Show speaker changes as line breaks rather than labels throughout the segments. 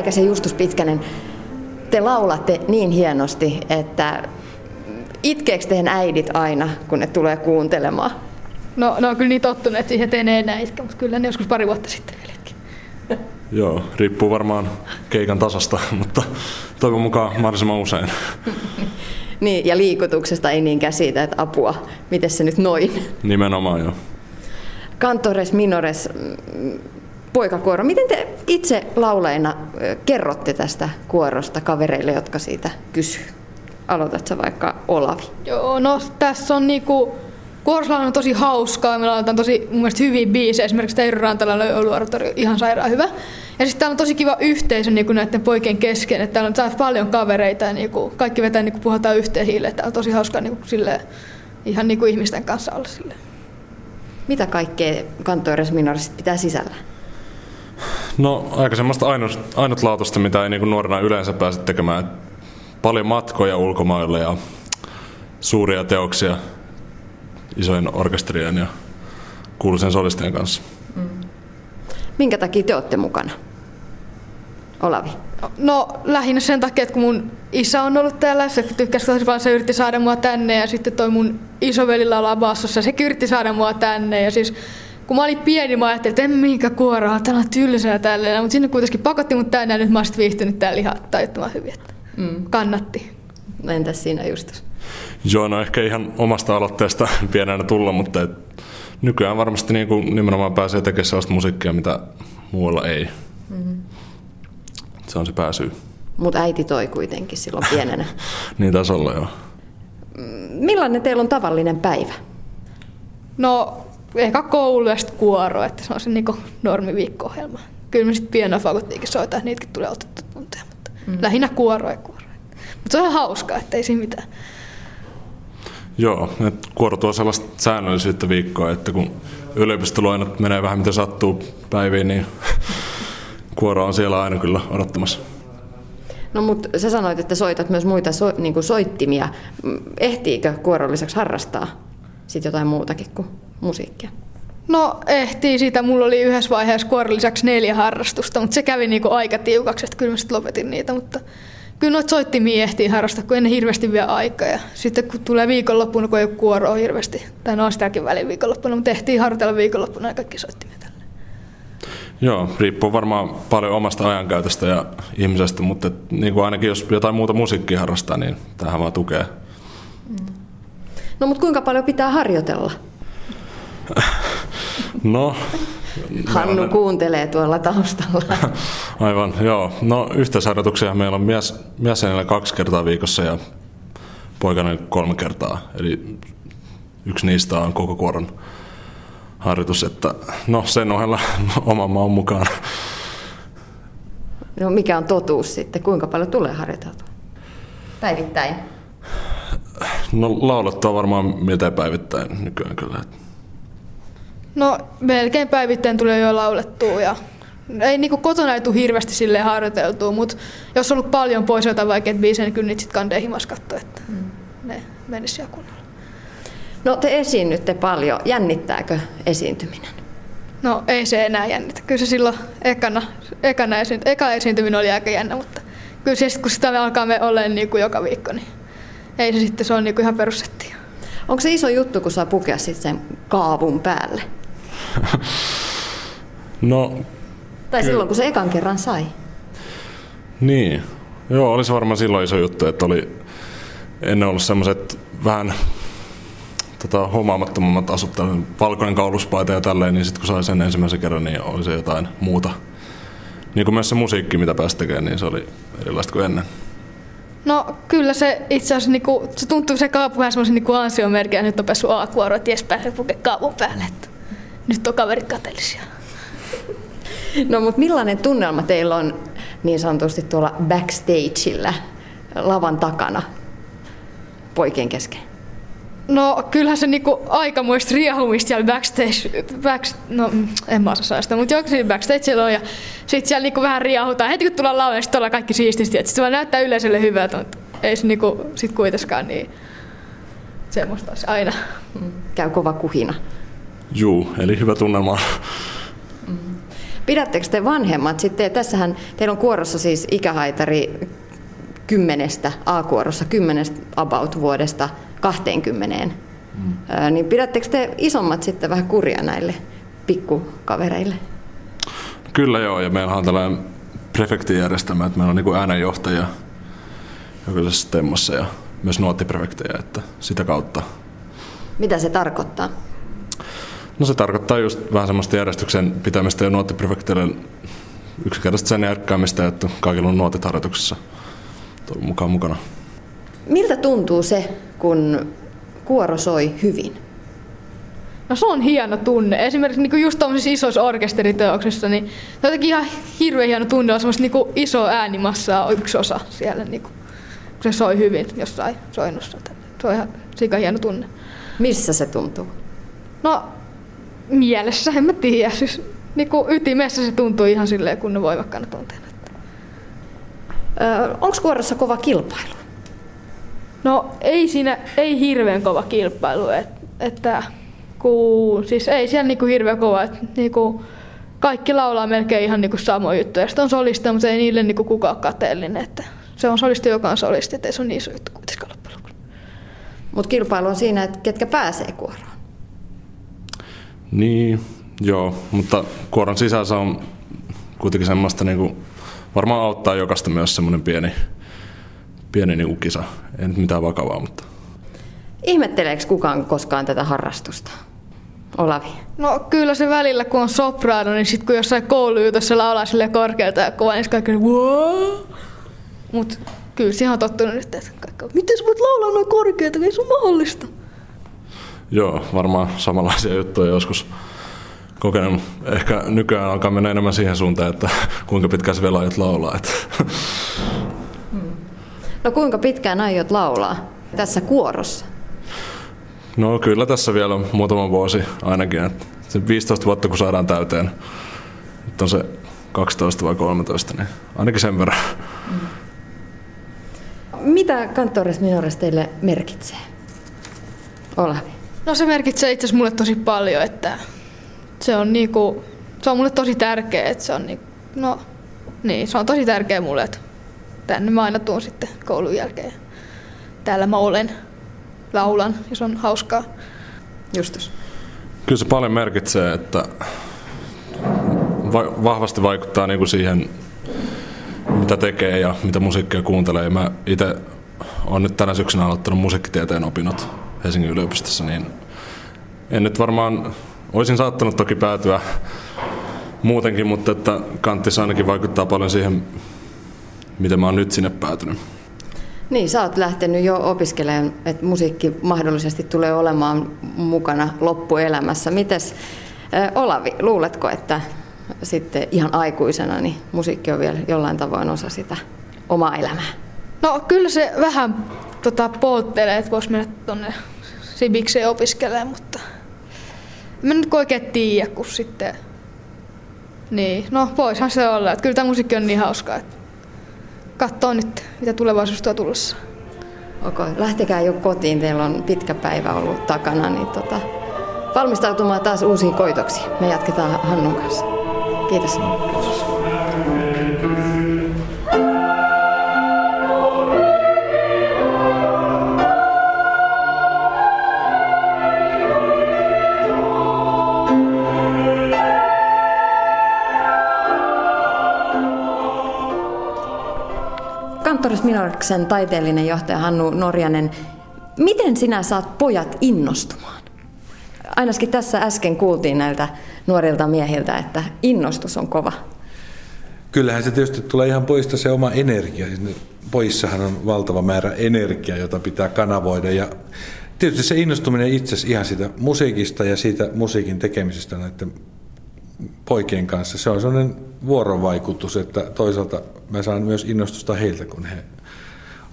Olavi Äikäsen Justus Pitkänen, te laulatte niin hienosti, että itkeekö teidän äidit aina, kun ne tulee kuuntelemaan?
No, ne on kyllä niin tottuneet siihen, että ei ne enää itke, mutta kyllä ne joskus pari vuotta sitten vieläkin.
Joo, riippuu varmaan keikan tasasta, mutta toivon mukaan mahdollisimman usein.
niin, ja liikutuksesta ei niinkään siitä, että apua, miten se nyt noin?
Nimenomaan joo.
Kantores Minores, mm, poikakuoro. Miten te itse lauleina kerrotte tästä kuorosta kavereille, jotka siitä kysyy? Aloitatko vaikka Olavi?
Joo, no tässä on niinku Kuoroslaulu on tosi hauskaa, me lauletaan tosi mun mielestä hyviä biisejä, esimerkiksi Teiro Rantala oli ihan sairaan hyvä. Ja sitten täällä on tosi kiva yhteisö niin näiden poikien kesken, että täällä on, on paljon kavereita ja niin kuin, kaikki vetää niin kuin puhutaan yhteen hiileen. Täällä on tosi hauskaa niin kuin, silleen, ihan niin kuin ihmisten kanssa olla silleen.
Mitä kaikkea kantoires pitää sisällä?
No aika semmoista ainut, ainutlaatuista, mitä ei niin kuin nuorena yleensä pääse tekemään. Paljon matkoja ulkomaille ja suuria teoksia isojen orkesterien ja kuuluisen solistien kanssa. Mm.
Minkä takia te olette mukana? Olavi?
No lähinnä sen takia, että kun mun isä on ollut täällä, se tykkäsi tosi paljon, se yritti saada mua tänne ja sitten toi mun isoveli laulaa bassossa, se yritti saada mua tänne ja siis kun mä olin pieni, mä ajattelin, että en minkä kuoraa, täällä on tylsää tälleen, mutta sinne kuitenkin pakotti mut ja nyt mä oon viihtynyt täällä ihan tajuttoman hyvin, että mm. kannatti.
Entäs siinä just?
Joo, no ehkä ihan omasta aloitteesta pienenä tulla, mutta et nykyään varmasti niin kuin nimenomaan pääsee tekemään sellaista musiikkia, mitä muualla ei. Mm-hmm. Se on se pääsyy.
Mutta äiti toi kuitenkin silloin pienenä.
niin taisi olla, joo.
Millainen teillä on tavallinen päivä?
No, ehkä koulu ja sitten kuoro, että se on se niinku normiviikko-ohjelma. Kyllä me sitten pienofagottiikin soittaa, että niitäkin tulee otettu tunteja, mutta mm. lähinnä kuoro ja kuoro. Mutta se on hauskaa, että ei siinä mitään.
Joo, että kuoro tuo sellaista säännöllisyyttä viikkoa, että kun yliopistoluennot menee vähän miten sattuu päiviin, niin kuoro on siellä aina kyllä odottamassa.
No mutta sä sanoit, että soitat myös muita so, niin kuin soittimia. Ehtiikö kuoron lisäksi harrastaa sit jotain muutakin kuin musiikkia?
No ehtii siitä. Mulla oli yhdessä vaiheessa kuoron lisäksi neljä harrastusta, mutta se kävi niinku aika tiukaksi, että kyllä mä lopetin niitä. Mutta kyllä noita soittimia ehtii harrastaa, kun ennen hirveästi vielä aikaa. Ja sitten kun tulee viikonloppuna, kun ei ole kuoroa hirveästi, tai no sitäkin välin viikonloppuna, mutta ehtii harjoitella viikonloppuna ja kaikki soittimia tälle.
Joo, riippuu varmaan paljon omasta ajankäytöstä ja ihmisestä, mutta niin kuin ainakin jos jotain muuta musiikkia harrastaa, niin tähän vaan tukee. Mm.
No mutta kuinka paljon pitää harjoitella?
no,
Hannu kuuntelee tuolla taustalla.
Aivan, joo. No yhteisharjoituksia meillä on mies, miesjäänillä kaksi kertaa viikossa ja poikainen kolme kertaa. Eli yksi niistä on koko kuoron harjoitus, että no sen ohella oman maun mukaan.
No mikä on totuus sitten? Kuinka paljon tulee harjoiteltua? Päivittäin?
No laulettua varmaan miltei päivittäin nykyään kyllä.
No melkein päivittäin tulee jo laulettua ja ei niinku kotona ei tule hirveästi silleen harjoiteltua, mutta jos on ollut paljon pois jotain vaikeita biisejä, niin kyllä niitä sitten kandee himas katsoa, että mm. ne menisi kunnolla.
No te esiinnytte paljon. Jännittääkö esiintyminen?
No ei se enää jännitä. Kyllä se silloin ekana, ekana esiinty, eka esiintyminen oli aika jännä, mutta kyllä se kun sitä alkaa me olemaan niin kuin joka viikko, niin ei se sitten, se on niin kuin ihan perussettia.
Onko se iso juttu, kun saa pukea sitten sen kaavun päälle?
no...
Tai silloin, kun se ekan kerran sai.
Niin. Joo, oli se varmaan silloin iso juttu, että oli ennen ollut semmoiset vähän tota, homaamattomammat asut, valkoinen kauluspaita ja tälleen, niin sitten kun sai sen ensimmäisen kerran, niin oli se jotain muuta. Niin kuin myös se musiikki, mitä pääsi tekemään, niin se oli erilaista kuin ennen.
No kyllä se itse asiassa, niinku, se tuntuu se kaapu vähän semmoisen niinku ansiomerkin, ja nyt on päässyt A-kuoro, että jes pääsee pukea kaavun päälle. Että nyt on kaverit kateellisia.
No mutta millainen tunnelma teillä on niin sanotusti tuolla backstageillä, lavan takana, poikien kesken?
No kyllähän se niinku aikamoista riehumista siellä backstage, back, no en mä osaa sitä, mutta joku backstage on ja sit siellä niinku vähän riehutaan. Heti kun tullaan lauleen, sit ollaan kaikki siististi, että se vaan näyttää yleisölle hyvältä, mutta ei se niinku sit kuitenkaan niin semmoista aina.
Käy kova kuhina.
Juu, eli hyvä tunnelma.
Mm. Pidättekö te vanhemmat sitten, tässähän teillä on kuorossa siis ikähaitari kymmenestä, A-kuorossa kymmenestä about vuodesta 20. Mm. niin pidättekö te isommat sitten vähän kurja näille pikkukavereille?
Kyllä joo, ja meillä on tällainen prefektijärjestelmä, että meillä on niin äänenjohtaja jokaisessa temmossa ja myös nuottiprefektejä, että sitä kautta.
Mitä se tarkoittaa?
No se tarkoittaa just vähän semmoista järjestyksen pitämistä ja nuottiprefekteille yksinkertaisesti sen järkkäämistä, että kaikilla on nuotit harjoituksessa mukaan mukana.
Miltä tuntuu se, kun kuoro soi hyvin?
No se on hieno tunne. Esimerkiksi niin just tuollaisissa isoissa orkesteriteoksissa, niin se on jotenkin ihan hirveän hieno tunne, on semmoista niin iso äänimassa on yksi osa siellä, niin kuin, kun se soi hyvin jossain soinnussa. Se on ihan sika hieno tunne.
Missä se tuntuu?
No mielessä, en mä tiedä. Siis, niin kuin ytimessä se tuntuu ihan silleen, kun ne voimakkaana tunteena.
Onko kuorossa kova kilpailu?
No ei siinä, ei hirveän kova kilpailu, et, että kun, siis ei siellä niinku hirveän kova, että niinku, kaikki laulaa melkein ihan niinku samoja juttuja. Sitten on solista, mutta ei niille niinku kukaan kateellinen, että se on solisti, joka on solisti, että ei se ole niin iso juttu kuitenkaan loppujen
Mutta kilpailu on siinä, että ketkä pääsee kuoroon.
Niin, joo, mutta kuoron sisässä on kuitenkin semmoista niinku, varmaan auttaa jokaista myös semmoinen pieni, pieni niinku kisa. Ei nyt mitään vakavaa, mutta...
Ihmetteleekö kukaan koskaan tätä harrastusta? Olavi?
No kyllä se välillä, kun on soprano, niin sitten kun jossain koulujutossa laulaa sille korkealta ja kovaa, niin kaikki wow! Mut kyllä siihen on tottunut nyt, että kaikki miten sä voit laulaa noin korkealta, ei se on mahdollista.
Joo, varmaan samanlaisia juttuja joskus kokenut. Ehkä nykyään alkaa mennä enemmän siihen suuntaan, että kuinka pitkään se vielä aiot laulaa. Että.
No kuinka pitkään aiot laulaa tässä kuorossa?
No kyllä tässä vielä muutama vuosi ainakin. Että se 15 vuotta kun saadaan täyteen, nyt on se 12 vai 13, niin ainakin sen verran.
Mitä Kantores Minores teille merkitsee? Olavi.
No se merkitsee itse asiassa mulle tosi paljon, että se on niinku, se on mulle tosi tärkeä, että se on niinku, no niin, se on tosi tärkeä mulle, että tänne mä aina tuun sitten koulun jälkeen. Täällä mä olen, laulan ja se on hauskaa.
Justus.
Kyllä se paljon merkitsee, että va- vahvasti vaikuttaa niinku siihen, mitä tekee ja mitä musiikkia kuuntelee. Mä itse olen nyt tänä syksynä aloittanut musiikkitieteen opinnot Helsingin yliopistossa, niin en nyt varmaan, olisin saattanut toki päätyä muutenkin, mutta että kantissa ainakin vaikuttaa paljon siihen, miten mä oon nyt sinne päätynyt.
Niin, sä oot lähtenyt jo opiskelemaan, että musiikki mahdollisesti tulee olemaan mukana loppuelämässä. Mites Olavi, luuletko, että sitten ihan aikuisena niin musiikki on vielä jollain tavoin osa sitä omaa elämää?
No kyllä se vähän tota, polttelee, että voisi mennä tuonne Sibikseen opiskelemaan, mutta mä nyt oikein tiedä, kun sitten... Niin, no voishan se olla. Että kyllä tämä musiikki on niin hauskaa, että katsoo nyt, mitä tulevaisuus tulossa.
Okei, lähtekää jo kotiin, teillä on pitkä päivä ollut takana, niin tota, valmistautumaan taas uusiin koitoksiin. Me jatketaan Hannun kanssa. Kiitos. Kiitos. Kantoris Minorksen taiteellinen johtaja Hannu Norjanen, miten sinä saat pojat innostumaan? Ainakin tässä äsken kuultiin näiltä nuorilta miehiltä, että innostus on kova.
Kyllähän se tietysti tulee ihan poista se oma energia. Poissahan on valtava määrä energiaa, jota pitää kanavoida. Ja tietysti se innostuminen itse ihan siitä musiikista ja siitä musiikin tekemisestä näiden poikien kanssa, se on sellainen vuorovaikutus, että toisaalta mä saan myös innostusta heiltä, kun he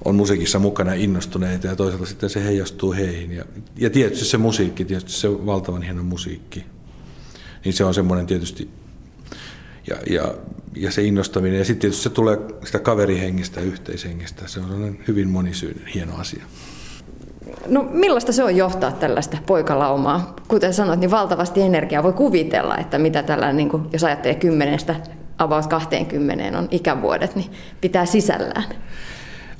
on musiikissa mukana innostuneita ja toisaalta sitten se heijastuu heihin. Ja, ja tietysti se musiikki, tietysti se valtavan hieno musiikki, niin se on semmoinen tietysti, ja, ja, ja se innostaminen, ja sitten tietysti se tulee sitä kaverihengestä ja yhteishengestä, se on sellainen hyvin monisyinen hieno asia.
No millaista se on johtaa tällaista poikalaumaa? Kuten sanoit, niin valtavasti energiaa voi kuvitella, että mitä tällainen, niin kuin, jos ajattelee kymmenestä about 20 on ikävuodet, niin pitää sisällään.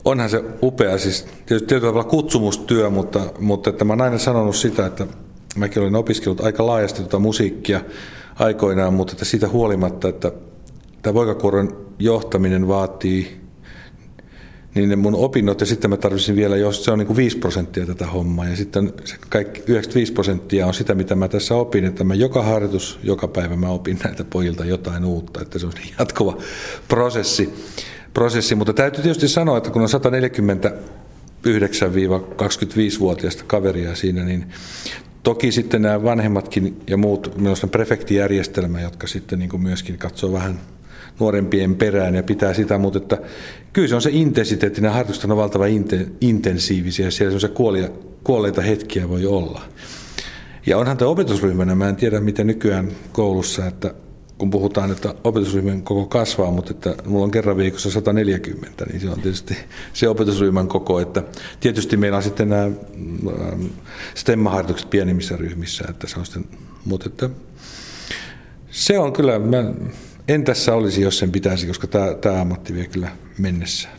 Onhan se upea, siis tietysti tietyllä tavalla kutsumustyö, mutta, mutta että mä oon aina sanonut sitä, että mäkin olen opiskellut aika laajasti tuota musiikkia aikoinaan, mutta että siitä huolimatta, että tämä voikakuoron johtaminen vaatii niin ne mun opinnot ja sitten mä tarvitsin vielä, jos se on niin kuin 5 prosenttia tätä hommaa ja sitten se kaikki 95 prosenttia on sitä, mitä mä tässä opin, että mä joka harjoitus, joka päivä mä opin näiltä pojilta jotain uutta, että se on jatkuva prosessi. prosessi. Mutta täytyy tietysti sanoa, että kun on 149-25-vuotiaista kaveria siinä, niin Toki sitten nämä vanhemmatkin ja muut, minusta on prefektijärjestelmä, jotka sitten niin kuin myöskin katsoo vähän nuorempien perään ja pitää sitä, mutta että kyllä se on se intensiteetti, nämä harjoitukset on valtavan intensiivisiä, siellä se kuolia, kuolleita hetkiä voi olla. Ja onhan tämä opetusryhmänä, mä en tiedä miten nykyään koulussa, että kun puhutaan, että opetusryhmän koko kasvaa, mutta että mulla on kerran viikossa 140, niin se on tietysti se opetusryhmän koko. Että tietysti meillä on sitten nämä ähm, stemmaharjoitukset pienimmissä ryhmissä, että se on sitten, mutta että se on kyllä, mä en tässä olisi, jos sen pitäisi, koska tämä, tämä ammatti vie kyllä mennessä.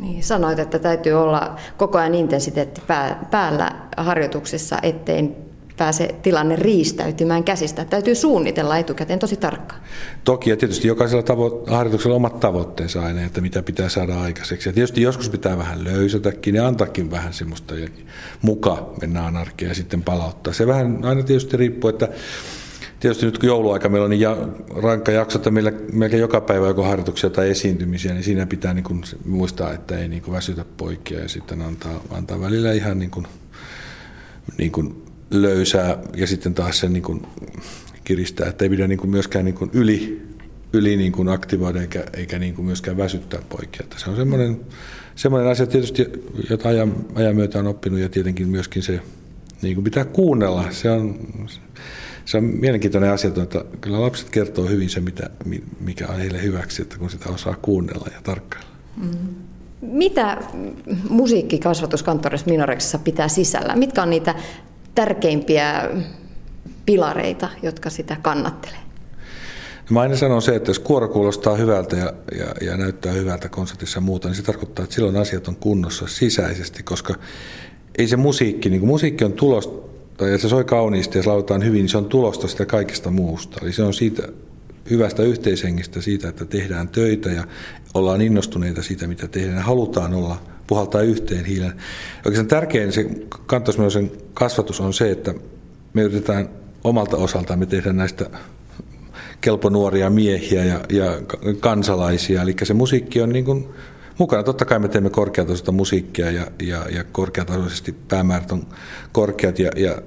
Niin, sanoit, että täytyy olla koko ajan intensiteetti päällä harjoituksissa, ettei pääse tilanne riistäytymään käsistä. Täytyy suunnitella etukäteen tosi tarkkaan.
Toki ja tietysti jokaisella tavo- harjoituksella omat tavoitteensa aina, että mitä pitää saada aikaiseksi. Ja tietysti joskus pitää vähän löysätäkin ja antaakin vähän semmoista muka mennä anarkia ja sitten palauttaa. Se vähän aina tietysti riippuu, että tietysti nyt kun jouluaika meillä on niin ja, rankka jakso, että meillä melkein joka päivä joko harjoituksia tai esiintymisiä, niin siinä pitää niin kuin muistaa, että ei niin kuin väsytä poikia ja sitten antaa, antaa välillä ihan niin kuin, niin kuin löysää ja sitten taas sen niin kuin kiristää, että ei pidä niin kuin myöskään niin kuin yli, yli niin kuin aktivoida eikä, eikä niin kuin myöskään väsyttää poikia. Että se on semmoinen, semmoinen asia tietysti, jota ajan, ajan myötä on oppinut ja tietenkin myöskin se niin kuin pitää kuunnella. Se on, se on mielenkiintoinen asia, että kyllä lapset kertoo hyvin se, mitä, mikä on heille hyväksi, että kun sitä osaa kuunnella ja tarkkailla. Mm.
Mitä musiikkikasvatuskanttorissa Minoreksessa pitää sisällä? Mitkä on niitä tärkeimpiä pilareita, jotka sitä kannattelee?
Mä aina sanon se, että jos kuoro kuulostaa hyvältä ja, ja, ja näyttää hyvältä konsertissa ja muuta, niin se tarkoittaa, että silloin asiat on kunnossa sisäisesti, koska ei se musiikki, niin musiikki on ja se soi kauniisti ja se lauletaan hyvin, niin se on tulosta sitä kaikesta muusta. Eli se on siitä hyvästä yhteishengistä, siitä, että tehdään töitä ja ollaan innostuneita siitä, mitä tehdään ja halutaan olla – puhaltaa yhteen hiilen. Oikeastaan tärkein se kantoismielisen kasvatus on se, että me yritetään omalta osaltaan, me tehdään näistä kelponuoria miehiä ja, ja kansalaisia. Eli se musiikki on niin kuin mukana. Totta kai me teemme korkeatasoista musiikkia ja, ja, ja korkeatasoisesti päämäärät on korkeat ja, ja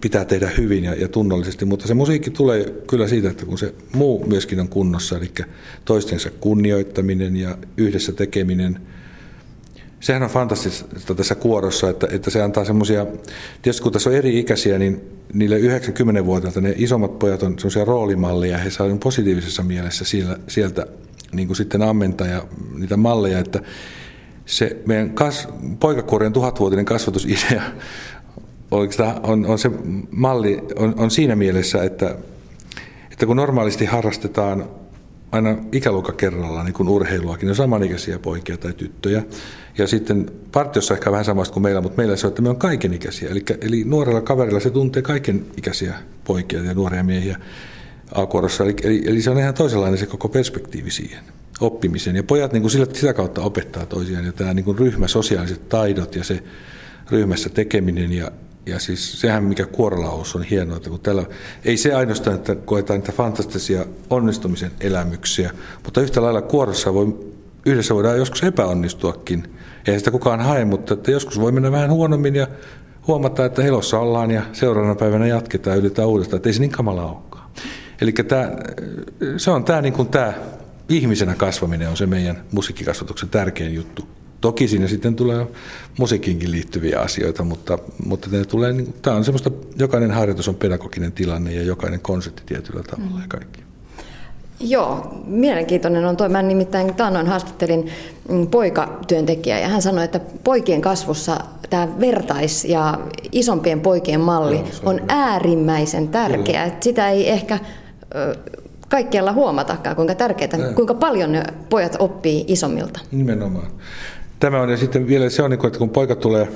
pitää tehdä hyvin ja, ja tunnollisesti, mutta se musiikki tulee kyllä siitä, että kun se muu myöskin on kunnossa, eli toistensa kunnioittaminen ja yhdessä tekeminen – sehän on fantastista tässä kuorossa, että, että se antaa semmoisia, tietysti kun tässä on eri ikäisiä, niin niille 90-vuotiailta ne isommat pojat on semmoisia roolimalleja, he saavat positiivisessa mielessä siellä, sieltä niin kuin sitten ammentaa ja niitä malleja, että se meidän kas, poikakuorien tuhatvuotinen kasvatusidea on, on se malli on, on siinä mielessä, että, että kun normaalisti harrastetaan aina ikäluokka kerrallaan niin kuin urheiluakin, ne on samanikäisiä poikia tai tyttöjä. Ja sitten partiossa ehkä vähän samasta kuin meillä, mutta meillä se on, että me on kaikenikäisiä. Eli, eli nuorella kaverilla se tuntee kaikenikäisiä poikia ja nuoria miehiä a Eli, eli, eli se on ihan toisenlainen se koko perspektiivi siihen oppimiseen. Ja pojat niin kuin sillä, sitä kautta opettaa toisiaan. Ja tämä niin kuin ryhmä, sosiaaliset taidot ja se ryhmässä tekeminen ja, ja siis sehän, mikä kuorolaus on hienoa, että kun tällä, ei se ainoastaan, että koetaan niitä fantastisia onnistumisen elämyksiä, mutta yhtä lailla kuorossa voi, yhdessä voidaan joskus epäonnistuakin. Ei sitä kukaan hae, mutta että joskus voi mennä vähän huonommin ja huomata, että helossa ollaan ja seuraavana päivänä jatketaan ylitään uudestaan, että ei se niin kamala olekaan. Eli tämä, se on tämä, niin kuin tämä ihmisenä kasvaminen on se meidän musiikkikasvatuksen tärkein juttu. Toki siinä sitten tulee musiikkiinkin liittyviä asioita, mutta, mutta ne tulee, niin, tämä on semmoista, jokainen harjoitus on pedagoginen tilanne ja jokainen konsertti tietyllä tavalla mm. ja kaikki.
Joo, mielenkiintoinen on tuo. Mä nimittäin taannoin haastattelin mm, poikatyöntekijää ja hän sanoi, että poikien kasvussa tämä vertais- ja isompien poikien malli Joo, on, on äärimmäisen tärkeä. Sitä ei ehkä kaikkialla huomatakaan, kuinka tärkeää, Näin. kuinka paljon ne pojat oppii isommilta.
Nimenomaan. Tämä on ja sitten vielä se on, niin että kun poika tulee,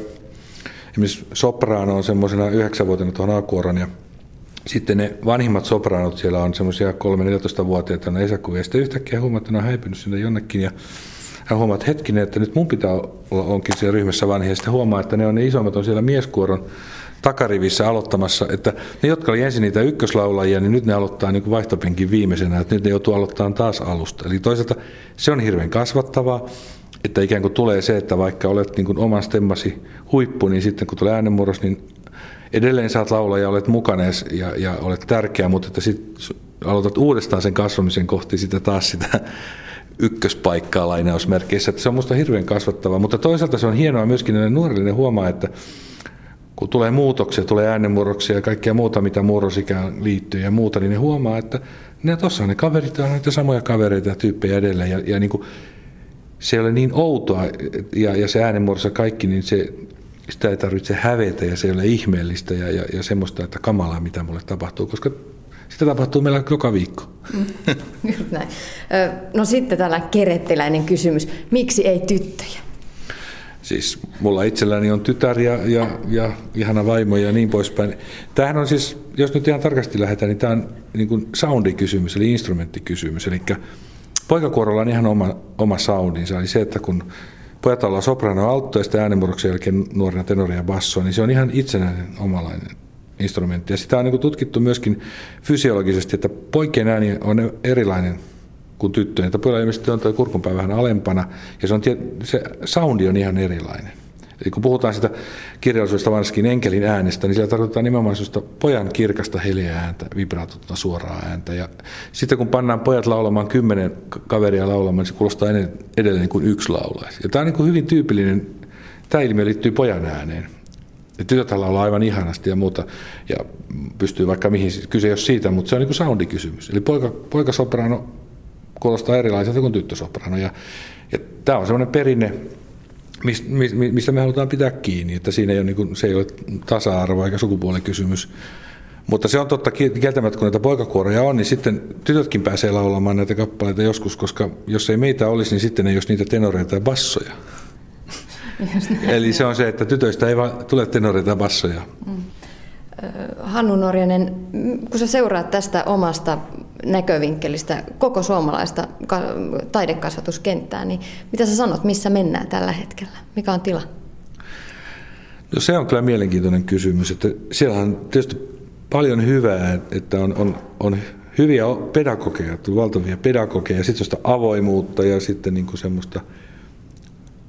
esimerkiksi sopraano on semmoisena yhdeksänvuotiaana tuohon akuoran ja sitten ne vanhimmat sopranot siellä on semmoisia 3-14-vuotiaita on Esäkuvia. Sitten yhtäkkiä huomaa, että ne on häipynyt sinne jonnekin ja hän huomaa, että hetkinen, että nyt mun pitää olla onkin siellä ryhmässä vanhi. Ja sitten huomaa, että ne on ne isommat on siellä mieskuoron takarivissä aloittamassa, että ne, jotka oli ensin niitä ykköslaulajia, niin nyt ne aloittaa niin vaihtopenkin viimeisenä, että nyt ne joutuu aloittamaan taas alusta. Eli toisaalta se on hirveän kasvattavaa, että ikään kuin tulee se, että vaikka olet niin kuin oman stemmasi huippu, niin sitten kun tulee äänenmurros, niin edelleen saat laulaa ja olet mukana ja, ja olet tärkeä, mutta että sit aloitat uudestaan sen kasvamisen kohti sitä taas sitä ykköspaikkaa lainausmerkeissä. Että se on minusta hirveän kasvattavaa, mutta toisaalta se on hienoa myöskin, että nuorille huomaa, että kun tulee muutoksia, tulee äänenmurroksia ja kaikkea muuta, mitä murrosikään liittyy ja muuta, niin ne huomaa, että ne tuossa ne kaverit on näitä samoja kavereita ja tyyppejä edelleen. Ja, ja niin kuin, se ei ole niin outoa ja, ja se äänenmurros ja kaikki, niin se, sitä ei tarvitse hävetä ja se ei ole ihmeellistä ja, ja, ja semmoista, että kamalaa mitä mulle tapahtuu, koska sitä tapahtuu meillä joka viikko. Mm,
näin. No sitten tällainen kerettiläinen kysymys. Miksi ei tyttöjä?
Siis mulla itselläni on tytär ja, ja, ja ihana vaimo ja niin poispäin. Tämähän on siis, jos nyt ihan tarkasti lähdetään, niin tämä on niin kuin soundikysymys, eli instrumenttikysymys. Eli poikakuorolla on ihan oma, oma soundinsa, eli se, että kun pojat ollaan soprano altto ja sitten äänenmurroksen jälkeen nuorena tenoria basso, niin se on ihan itsenäinen omalainen instrumentti. Ja sitä on niin tutkittu myöskin fysiologisesti, että poikien ääni on erilainen kuin tyttöjen. Että pojalla ilmeisesti on tuo kurkunpää vähän alempana ja se, on, se soundi on ihan erilainen. Eli kun puhutaan sitä kirjallisuudesta varsinkin enkelin äänestä, niin siellä tarkoitetaan nimenomaan pojan kirkasta heliä ääntä, vibraatutta suoraa ääntä. Ja sitten kun pannaan pojat laulamaan kymmenen kaveria laulamaan, niin se kuulostaa edelleen niin kuin yksi laulaisi. Ja tämä on niin kuin hyvin tyypillinen, tämä ilmiö liittyy pojan ääneen. Ja tytöt laulaa aivan ihanasti ja muuta, ja pystyy vaikka mihin, kyse ei ole siitä, mutta se on niin kuin soundikysymys. Eli poika, poikasoprano kuulostaa erilaiselta kuin tyttösoprano. Ja, ja tämä on semmoinen perinne, mistä me halutaan pitää kiinni, että siinä ei ole, niin kuin, se ei ole tasa-arvo eikä sukupuolikysymys. Mutta se on totta kieltämättä, kun näitä poikakuoroja on, niin sitten tytötkin pääsee laulamaan näitä kappaleita joskus, koska jos ei meitä olisi, niin sitten ei olisi niitä tenoreita ja bassoja. Eli se on se, että tytöistä ei vaan tule tenoreita ja bassoja. Mm.
Hannu Norjanen, kun sä seuraat tästä omasta näkövinkkelistä koko suomalaista taidekasvatuskenttää, niin mitä sä sanot, missä mennään tällä hetkellä? Mikä on tila?
No se on kyllä mielenkiintoinen kysymys. Että siellä on tietysti paljon hyvää, että on, on, on hyviä pedagogeja, valtavia pedagogeja, sitten avoimuutta ja sitten niin kuin semmoista –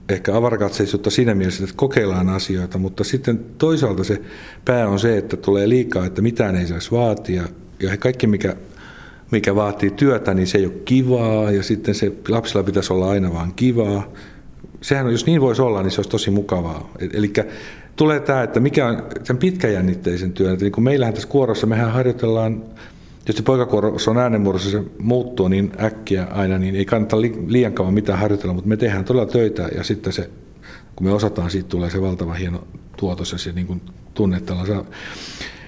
ehkä avarakatseisuutta siinä mielessä, että kokeillaan asioita, mutta sitten toisaalta se pää on se, että tulee liikaa, että mitään ei saisi vaatia. Ja kaikki, mikä, mikä vaatii työtä, niin se ei ole kivaa ja sitten se lapsilla pitäisi olla aina vaan kivaa. Sehän on, jos niin voisi olla, niin se olisi tosi mukavaa. Eli tulee tämä, että mikä on sen pitkäjännitteisen työn. Että niin kuin meillähän tässä kuorossa, mehän harjoitellaan se poikakuorossa on äänenmuodossa, se muuttuu niin äkkiä aina, niin ei kannata liian kauan mitään harjoitella, mutta me tehdään todella töitä ja sitten se, kun me osataan, siitä tulee se valtava hieno tuotos ja se niin kuin tunnetella,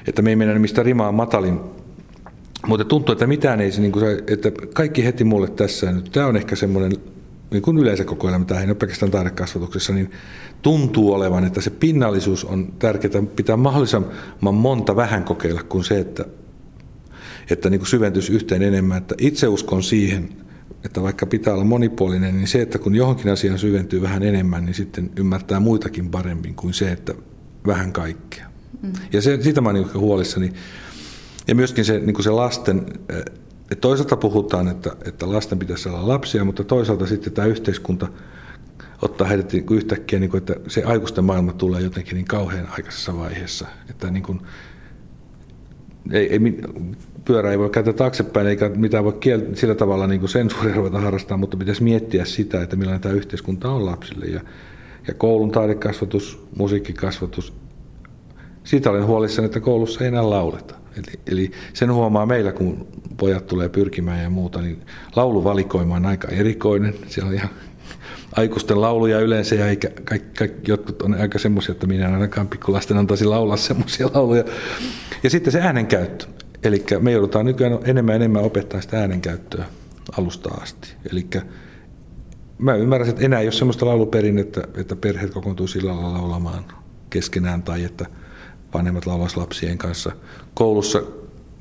että me ei mennä mistä rimaa matalin. Mutta tuntuu, että mitään ei se, niin kuin se, että kaikki heti mulle tässä, nyt tämä on ehkä semmoinen, niin kuin yleensä koko elämä, tämä ei ole pelkästään taidekasvatuksessa, niin tuntuu olevan, että se pinnallisuus on tärkeää, pitää mahdollisimman monta vähän kokeilla kuin se, että että niin kuin syventyisi yhteen enemmän. Että itse uskon siihen, että vaikka pitää olla monipuolinen, niin se, että kun johonkin asiaan syventyy vähän enemmän, niin sitten ymmärtää muitakin paremmin kuin se, että vähän kaikkea. Mm. Ja se, siitä mä olen niin huolissani. Ja myöskin se, niin kuin se lasten, eh, että toisaalta puhutaan, että, että lasten pitäisi olla lapsia, mutta toisaalta sitten tämä yhteiskunta ottaa heidät niin kuin yhtäkkiä, niin kuin, että se aikuisten maailma tulee jotenkin niin kauhean aikaisessa vaiheessa. Että niin kuin, ei, ei, pyörä ei voi käyttää taaksepäin eikä mitään voi kiel- sillä tavalla niin sensuuria ruveta harrastaa, mutta pitäisi miettiä sitä, että millainen tämä yhteiskunta on lapsille. Ja, ja koulun taidekasvatus, musiikkikasvatus, siitä olen huolissani, että koulussa ei enää lauleta. Eli, eli sen huomaa meillä, kun pojat tulee pyrkimään ja muuta, niin lauluvalikoima on aika erikoinen. Siellä on ihan aikuisten lauluja yleensä ja eikä, kaikki, kaikki, jotkut on aika semmoisia, että minä ainakaan pikkulasten antaisi laulaa semmoisia lauluja. Ja sitten se äänenkäyttö. Eli me joudutaan nykyään enemmän ja enemmän opettaa sitä äänenkäyttöä alusta asti. Eli mä ymmärrän, että enää ei ole semmoista lauluperinnettä, että perheet kokoontuu sillä lailla laulamaan keskenään tai että vanhemmat laulaisivat lapsien kanssa. Koulussa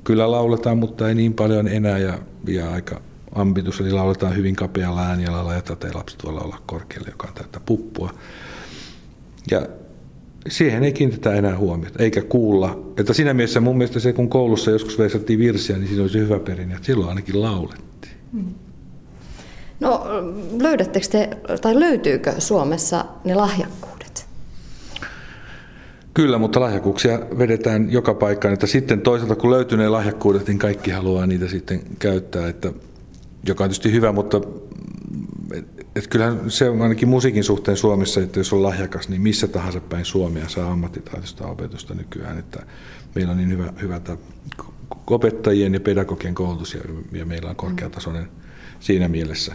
kyllä lauletaan, mutta ei niin paljon enää ja, ja aika ambitus, eli lauletaan hyvin kapealla äänialalla ja tätä lapset voi olla korkealle, joka on täyttä puppua. Ja siihen ei kiinnitetä enää huomiota, eikä kuulla. Että siinä mielessä mun mielestä se, kun koulussa joskus veisattiin virsiä, niin siinä olisi hyvä perinne, että silloin ainakin laulettiin. Hmm.
No löydättekö te, tai löytyykö Suomessa ne lahjakkuudet?
Kyllä, mutta lahjakkuuksia vedetään joka paikkaan. Että sitten toisaalta kun löytyy ne lahjakkuudet, niin kaikki haluaa niitä sitten käyttää. Että joka on tietysti hyvä, mutta et kyllähän se on ainakin musiikin suhteen Suomessa, että jos on lahjakas, niin missä tahansa päin Suomea saa ammattitaitoista opetusta nykyään. Että meillä on niin hyvä, hyvä opettajien ja pedagogien koulutus ja, ja meillä on korkeatasoinen siinä mielessä.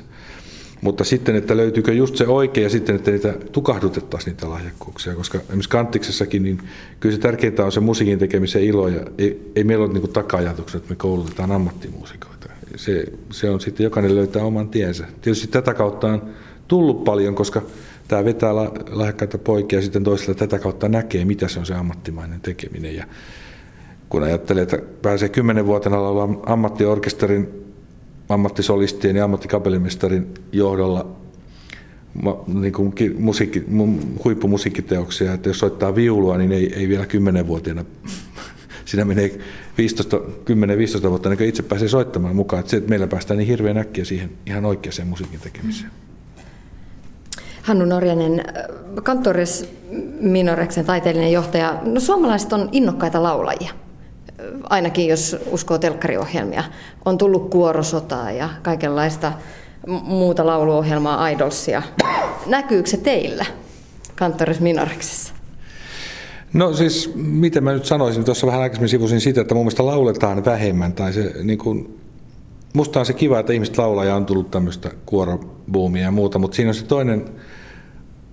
Mutta sitten, että löytyykö just se oikea ja sitten, että niitä tukahdutettaisiin niitä lahjakkuuksia, koska esimerkiksi Kanttiksessakin, niin kyllä se tärkeintä on se musiikin tekemisen ilo ja ei, ei meillä ole niin taka-ajatuksia, että me koulutetaan ammattimuusikoita se, se on sitten, jokainen löytää oman tiensä. Tietysti tätä kautta on tullut paljon, koska tämä vetää lahjakkaita poikia ja sitten toisella tätä kautta näkee, mitä se on se ammattimainen tekeminen. Ja kun ajattelee, että pääsee kymmenen vuotena olla ammattiorkesterin, ammattisolistien ja ammattikapellimestarin johdolla niin kuin musiikki, huippumusiikkiteoksia, että jos soittaa viulua, niin ei, ei vielä kymmenenvuotiaana siinä menee 10-15 vuotta kuin itse pääsee soittamaan mukaan. Että se, että meillä päästään niin hirveän äkkiä siihen ihan oikeaan musiikin tekemiseen.
Hannu Norjanen, Kantores Minoreksen taiteellinen johtaja. No, suomalaiset on innokkaita laulajia, ainakin jos uskoo telkkariohjelmia. On tullut kuorosotaa ja kaikenlaista muuta lauluohjelmaa, idolsia. Näkyykö se teillä Kantores Minoreksessa?
No siis, miten mä nyt sanoisin, tuossa vähän aikaisemmin sivusin sitä, että mun mielestä lauletaan vähemmän, tai se niin kuin, musta on se kiva, että ihmiset laulaa ja on tullut tämmöistä kuorobuumia ja muuta, mutta siinä on se toinen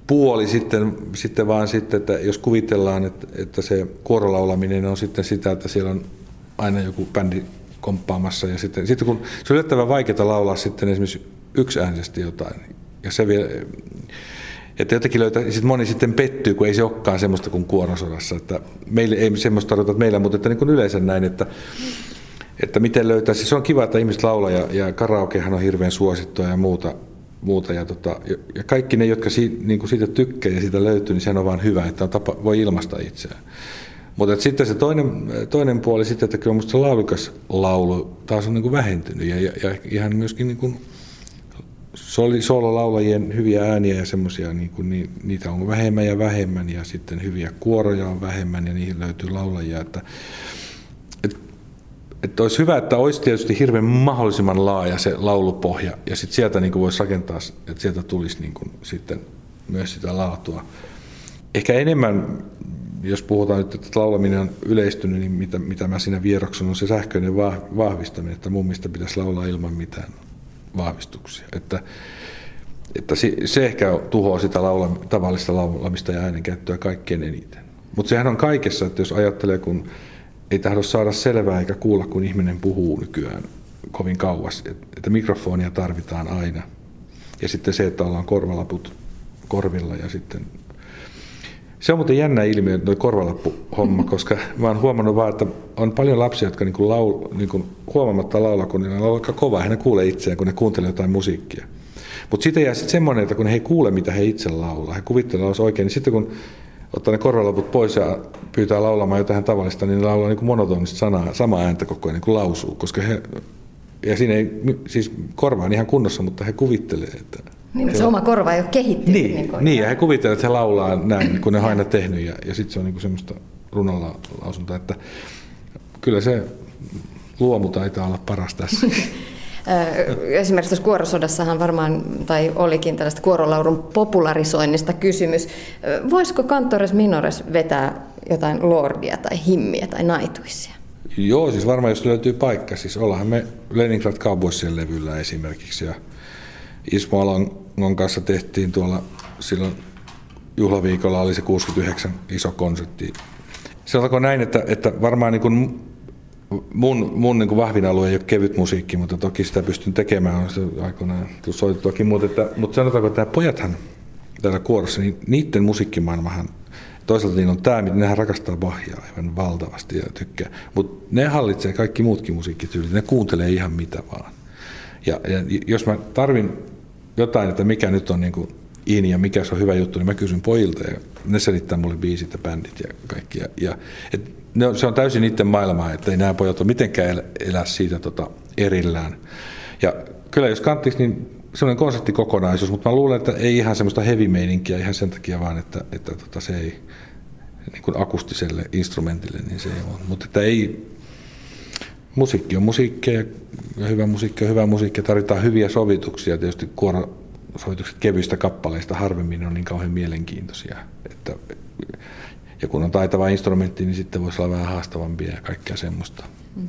puoli sitten, sitten vaan sitten, että jos kuvitellaan, että, että se kuorolaulaminen on sitten sitä, että siellä on aina joku bändi komppaamassa ja sitten, sitten kun se on yllättävän vaikeaa laulaa sitten esimerkiksi yksiäänisesti jotain ja se vielä, että jotenkin löytää, sit moni sitten pettyy, kun ei se olekaan semmoista kuin kuorosodassa. Että meille ei semmoista tarvita meillä, mutta että niin kuin yleensä näin, että, että miten löytää. Siis se on kiva, että ihmiset laulaa ja, ja karaokehan on hirveän suosittua ja muuta. muuta ja, tota, ja kaikki ne, jotka si, niin kuin siitä tykkää ja siitä löytyy, niin sehän on vaan hyvä, että on tapa, voi ilmaista itseään. Mutta sitten se toinen, toinen puoli sitten, että kyllä minusta laadukas laulu taas on niin kuin vähentynyt ja, ja, ja ihan myöskin niin kuin soololaulajien hyviä ääniä ja semmoisia, niin niin, niitä on vähemmän ja vähemmän ja sitten hyviä kuoroja on vähemmän ja niihin löytyy laulajia. Että, et, että olisi hyvä, että olisi tietysti hirveän mahdollisimman laaja se laulupohja ja sitten sieltä niin voisi rakentaa, että sieltä tulisi niin kuin sitten myös sitä laatua. Ehkä enemmän, jos puhutaan nyt, että laulaminen on yleistynyt, niin mitä, mitä mä siinä vieroksun, on se sähköinen vahvistaminen, että mun mielestä pitäisi laulaa ilman mitään vahvistuksia. Että, että se ehkä tuhoaa sitä laula, tavallista laulamista ja äänenkäyttöä kaikkein eniten. Mutta sehän on kaikessa, että jos ajattelee, kun ei tahdo saada selvää eikä kuulla, kun ihminen puhuu nykyään kovin kauas, että mikrofonia tarvitaan aina. Ja sitten se, että ollaan korvalaput korvilla ja sitten se on muuten jännä ilmiö, tuo korvalappuhomma, koska mä oon huomannut vaan, että on paljon lapsia, jotka niinku laul, niinku huomaamatta laulaa, kun ne laulaa aika kovaa, he ne kuulee itseään, kun ne kuuntelee jotain musiikkia. Mutta sitten jää sitten semmoinen, että kun he ei kuule, mitä he itse laulaa, he kuvittelevat oikein, niin sitten kun ottaa ne korvalaput pois ja pyytää laulamaan jotain tavallista, niin ne laulaa niin monotonista sanaa, samaa ääntä koko ajan niin kuin lausuu, koska he, ja siinä ei, siis korva on ihan kunnossa, mutta he kuvittelee, että
niin, se oma korva ei ole kehittynyt.
Niin, niin, niin ja he kuvittelevat, että he laulaa näin, kun ne on aina tehnyt, ja, ja sitten se on niin semmoista runolla lausunta, että kyllä se luomu taitaa olla paras tässä.
Esimerkiksi tuossa kuorosodassahan varmaan, tai olikin tällaista kuorolaulun popularisoinnista kysymys. Voisiko Kantores Minores vetää jotain lordia tai himmiä tai naituisia?
Joo, siis varmaan jos löytyy paikka. Siis ollaan me Leningrad Cowboysien levyllä esimerkiksi. Ja Ismo Alangon kanssa tehtiin tuolla silloin juhlaviikolla oli se 69 iso konsertti. Se on näin, että, että varmaan niin kuin mun, mun niin kuin vahvin alue ei ole kevyt musiikki, mutta toki sitä pystyn tekemään, on se aikoinaan soitettuakin. Mutta, että, mutta sanotaanko, että nämä pojathan täällä kuorossa, niin niiden musiikkimaailmahan Toisaalta niin on tämä, nehän rakastaa Bachia aivan valtavasti ja tykkää. Mutta ne hallitsee kaikki muutkin musiikkityylit, ne kuuntelee ihan mitä vaan. Ja, ja jos mä tarvin jotain, että mikä nyt on niin kuin in ja mikä se on hyvä juttu, niin mä kysyn pojilta ja ne selittää mulle biisit ja bändit ja kaikki. Ja, ja et ne on, se on täysin niiden maailmaa, että ei nämä pojat ole mitenkään elä, elää siitä tota, erillään. Ja kyllä jos kanttiksi, niin semmoinen konseptikokonaisuus, mutta mä luulen, että ei ihan semmoista heavy ihan sen takia vaan, että, että tota, se ei niin kuin akustiselle instrumentille, niin se ei ole. Mutta että ei, musiikki on musiikkia ja hyvä musiikki on hyvä musiikki. Tarvitaan hyviä sovituksia. Tietysti kuorosovitukset kevyistä kappaleista harvemmin on niin kauhean mielenkiintoisia. Että, ja kun on taitava instrumentti, niin sitten voisi olla vähän haastavampia ja kaikkea semmoista. Mm.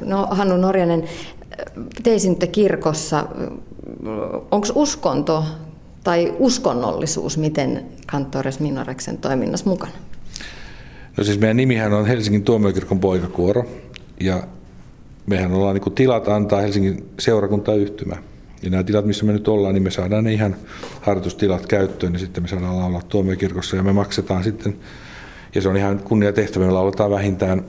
No Hannu Norjanen, teisitte kirkossa. Onko uskonto tai uskonnollisuus, miten Kantores Minoreksen toiminnassa mukana?
No siis meidän nimihän on Helsingin tuomiokirkon poikakuoro ja mehän ollaan niin tilat antaa Helsingin seurakuntayhtymä. Ja nämä tilat, missä me nyt ollaan, niin me saadaan ne ihan harjoitustilat käyttöön ja sitten me saadaan laulaa tuomiokirkossa ja me maksetaan sitten, ja se on ihan kunnia tehtävä, me lauletaan vähintään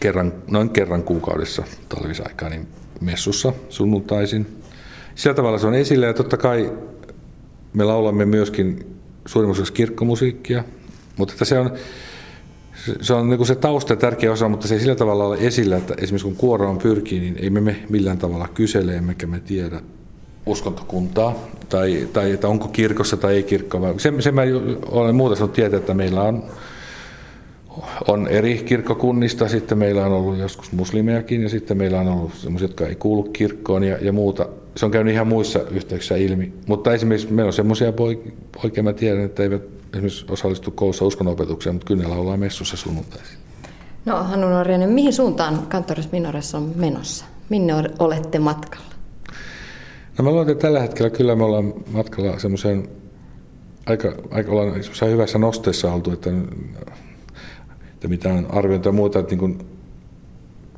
kerran, noin kerran kuukaudessa talvisaikaa niin messussa sunnuntaisin. Sillä tavalla se on esillä ja totta kai me laulamme myöskin suurimmaksi kirkkomusiikkia, mutta se on, se on niin se tausta tärkeä osa, mutta se ei sillä tavalla ole esillä, että esimerkiksi kun kuoroon pyrkii, niin ei me millään tavalla kysele, emmekä me tiedä uskontokuntaa, tai, tai että onko kirkossa tai ei kirkko. Se, se mä olen muuta sanonut tietää, että meillä on on eri kirkkokunnista, sitten meillä on ollut joskus muslimejakin ja sitten meillä on ollut sellaisia, jotka ei kuulu kirkkoon ja, ja muuta. Se on käynyt ihan muissa yhteyksissä ilmi. Mutta esimerkiksi meillä on sellaisia poikia, mä tiedän, että eivät esimerkiksi osallistu koulussa uskonnonopetukseen, mutta kyllä ollaan messussa sunnuntaisin.
No Hannu Norjanen, mihin suuntaan Kantoris Minores on menossa? Minne olette matkalla?
No mä luulen, että tällä hetkellä kyllä me ollaan matkalla semmoiseen aika, aika ollaan hyvässä nosteessa oltu, että että mitään arvioita ja muuta, että niin kuin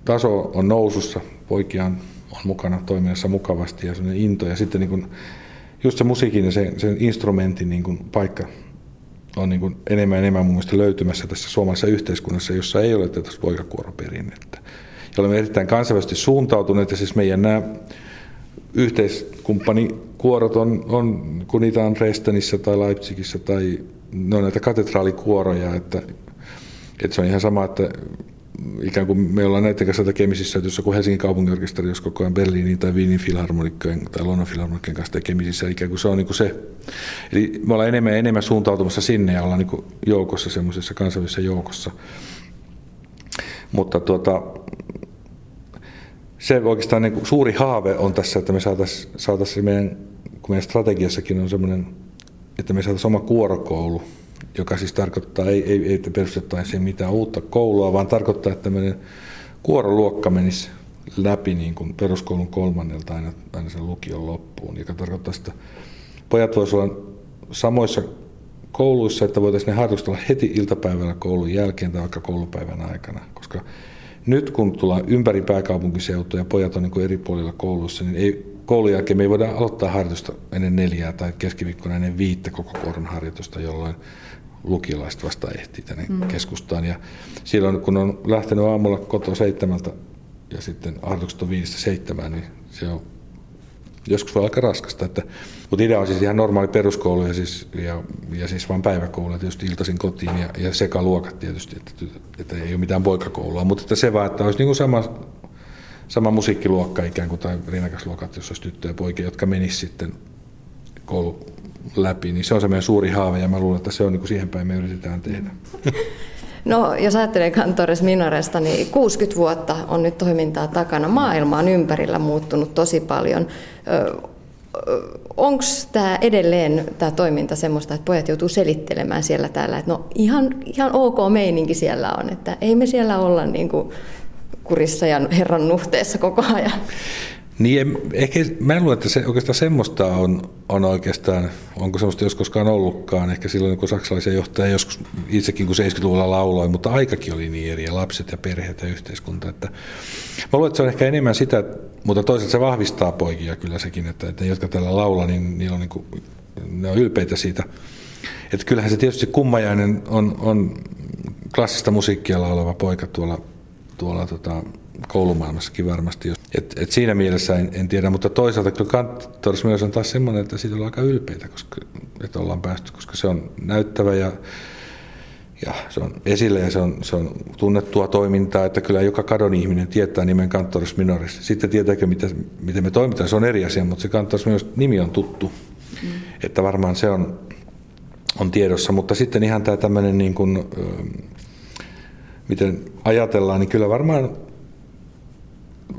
taso on nousussa, poikia on, on mukana toiminnassa mukavasti ja sellainen into ja sitten niin kuin, just se musiikin ja sen, sen instrumentin niin kuin paikka on niin kuin enemmän ja enemmän mun mielestä löytymässä tässä suomalaisessa yhteiskunnassa, jossa ei ole tätä poikakuoroperinnettä. Ja olemme erittäin kansainvälisesti suuntautuneet ja siis meidän nämä yhteiskumppanikuorot on, on, kun niitä on Dresdenissä tai Leipzigissä tai ne on näitä katedraalikuoroja, että että se on ihan sama, että ikään kuin me ollaan näiden kanssa tekemisissä, että jos joku Helsingin kaupunginorkesteri, jos koko ajan Berliinin tai Wienin filharmonikkojen tai Lonnon filharmonikkojen kanssa tekemisissä, ikään kuin se on niin kuin se. Eli me ollaan enemmän ja enemmän suuntautumassa sinne ja ollaan niin kuin joukossa, semmoisessa kansainvälisessä joukossa. Mutta tuota, se oikeastaan niin kuin suuri haave on tässä, että me saataisiin saatais meidän, kun meidän strategiassakin on semmoinen, että me saataisiin oma kuorokoulu, joka siis tarkoittaa, ei, ei, ei perustettaisi mitään uutta koulua, vaan tarkoittaa, että tämmöinen kuoroluokka menisi läpi niin kuin peruskoulun kolmannelta aina, aina sen lukion loppuun, joka tarkoittaa, että pojat voisivat olla samoissa kouluissa, että voitaisiin ne harjoitustella heti iltapäivällä koulun jälkeen tai vaikka koulupäivän aikana, koska nyt kun tullaan ympäri pääkaupunkiseutua ja pojat on niin kuin eri puolilla kouluissa, niin ei, koulun jälkeen me ei voida aloittaa harjoitusta ennen neljää tai keskiviikkona ennen viittä koko koron harjoitusta, jolloin lukiolaiset vasta ehtii tänne mm. keskustaan. Ja silloin kun on lähtenyt aamulla kotoa seitsemältä ja sitten harjoitukset on viidestä seitsemään, niin se on joskus voi aika raskasta. Että, mutta idea on siis ihan normaali peruskoulu ja siis, ja, ja siis vain päiväkoulu, tietysti iltaisin kotiin ja, ja sekaluokat tietysti, että, että ei ole mitään poikakoulua. Mutta että se vaan, että olisi niin kuin sama, sama musiikkiluokka ikään kuin tai rinnakasluokat, jos olisi tyttöjä ja poikia, jotka menisivät sitten koulu, läpi, niin se on se meidän suuri haave ja mä luulen, että se on niin kuin siihen päin me yritetään tehdä.
No, jos ajattelee Kantores Minoresta, niin 60 vuotta on nyt toimintaa takana. Maailma on ympärillä muuttunut tosi paljon. onko tämä edelleen tämä toiminta semmoista, että pojat joutuu selittelemään siellä täällä, että no ihan, ihan ok meininki siellä on, että ei me siellä olla niin kuin kurissa ja herran nuhteessa koko ajan.
Niin, ehkä, mä en luule, että se, oikeastaan semmoista on, on oikeastaan, onko semmoista jos koskaan ollutkaan, ehkä silloin kun saksalaisia johtajia joskus itsekin kun 70-luvulla lauloi, mutta aikakin oli niin eri, ja lapset ja perheet ja yhteiskunta. Että, mä luulen, että se on ehkä enemmän sitä, mutta toisaalta se vahvistaa poikia kyllä sekin, että, että ne, jotka täällä laulaa, niin niillä on niin kuin, ne on ylpeitä siitä. Että kyllähän se tietysti kummajainen on, on klassista musiikkia laulava poika tuolla, tuolla tota, koulumaailmassakin varmasti. Et, et siinä mielessä en, en, tiedä, mutta toisaalta kyllä kanttoris myös on taas semmoinen, että siitä ollaan aika ylpeitä, koska, että ollaan päästy, koska se on näyttävä ja, ja se on esillä ja se on, se on tunnettua toimintaa, että kyllä joka kadon ihminen tietää nimen kanttoris minoris. Sitten tietääkö, mitä, miten me toimitaan, se on eri asia, mutta se kanttoris minoris nimi on tuttu. Mm. Että varmaan se on, on tiedossa, mutta sitten ihan tämä tämmöinen niin kuin, miten ajatellaan, niin kyllä varmaan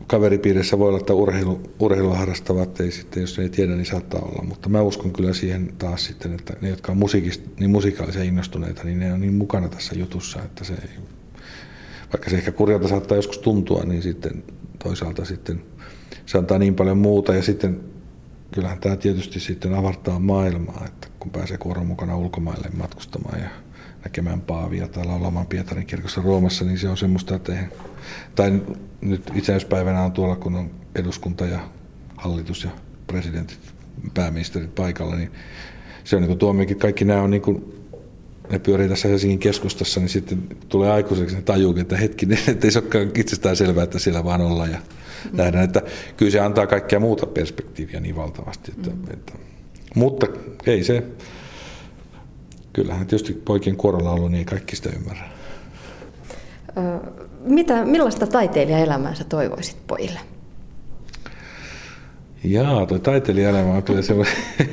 kaveripiirissä voi olla, että urheilu, urheilua harrastavat, ei sitten, jos ei tiedä, niin saattaa olla. Mutta mä uskon kyllä siihen taas sitten, että ne, jotka on musiikista, niin musikaalisia innostuneita, niin ne on niin mukana tässä jutussa, että se ei, vaikka se ehkä kurjalta saattaa joskus tuntua, niin sitten toisaalta sitten se antaa niin paljon muuta ja sitten kyllähän tämä tietysti sitten avartaa maailmaa, että kun pääsee kuoron mukana ulkomaille matkustamaan ja näkemään Paavia tai laulamaan Pietarin kirkossa Roomassa, niin se on semmoista, että eihän, tai nyt itsenäispäivänä on tuolla, kun on eduskunta ja hallitus ja presidentit, pääministerit paikalla, niin se on niin kuin tuomiokin, kaikki nämä on niin kuin, ne pyörii tässä Helsingin keskustassa, niin sitten tulee aikuiseksi ne tajuu, että hetkinen, että ei se olekaan itsestään selvää, että siellä vaan ollaan ja mm. nähdään, että kyllä se antaa kaikkea muuta perspektiiviä niin valtavasti. Että, mm. että, mutta ei se, kyllähän tietysti poikien kuorolaulu, niin ei kaikki sitä ymmärrä.
Mitä, millaista taiteilijaelämää sä toivoisit pojille?
Jaa, tuo taiteilijaelämä on kyllä semmoinen...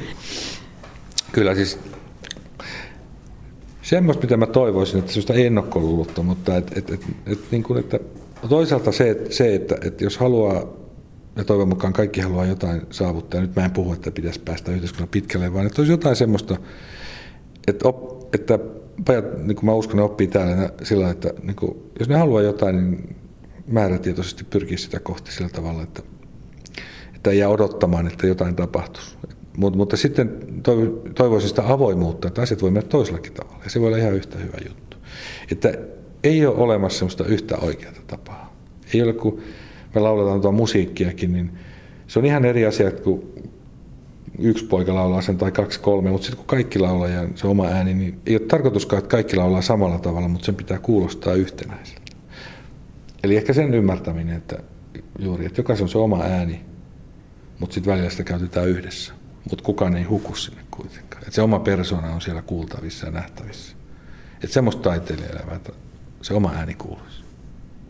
kyllä siis semmoista, mitä mä toivoisin, että sellaista ennakkoluulutta, mutta et, et, et, et, niin kuin, että toisaalta se, että, se että, että jos haluaa, ja toivon mukaan kaikki haluaa jotain saavuttaa, nyt mä en puhu, että pitäisi päästä yhteiskunnan pitkälle, vaan että olisi jotain semmoista, että, op, että pojat, niin kuin mä uskon, ne oppii täällä sillä että niin kuin, jos ne haluaa jotain, niin määrätietoisesti pyrkii sitä kohti sillä tavalla, että, että ei jää odottamaan, että jotain tapahtuisi. Mut, mutta sitten toivoisin sitä avoimuutta, että asiat voi mennä toisellakin tavalla. Ja se voi olla ihan yhtä hyvä juttu. Että ei ole olemassa sellaista yhtä oikeaa tapaa. Ei ole, kun me lauletaan tuota musiikkiakin, niin se on ihan eri asia, kuin yksi poika laulaa sen tai kaksi, kolme, mutta sitten kun kaikki laulaa ja se oma ääni, niin ei ole tarkoituskaan, että kaikki laulaa samalla tavalla, mutta sen pitää kuulostaa yhtenäiseltä. Eli ehkä sen ymmärtäminen, että juuri, että jokaisen on se oma ääni, mutta sitten välillä sitä käytetään yhdessä. Mutta kukaan ei huku sinne kuitenkaan. Että se oma persona on siellä kuultavissa ja nähtävissä. Että semmoista taiteilijaelämää, että se oma ääni kuuluisi.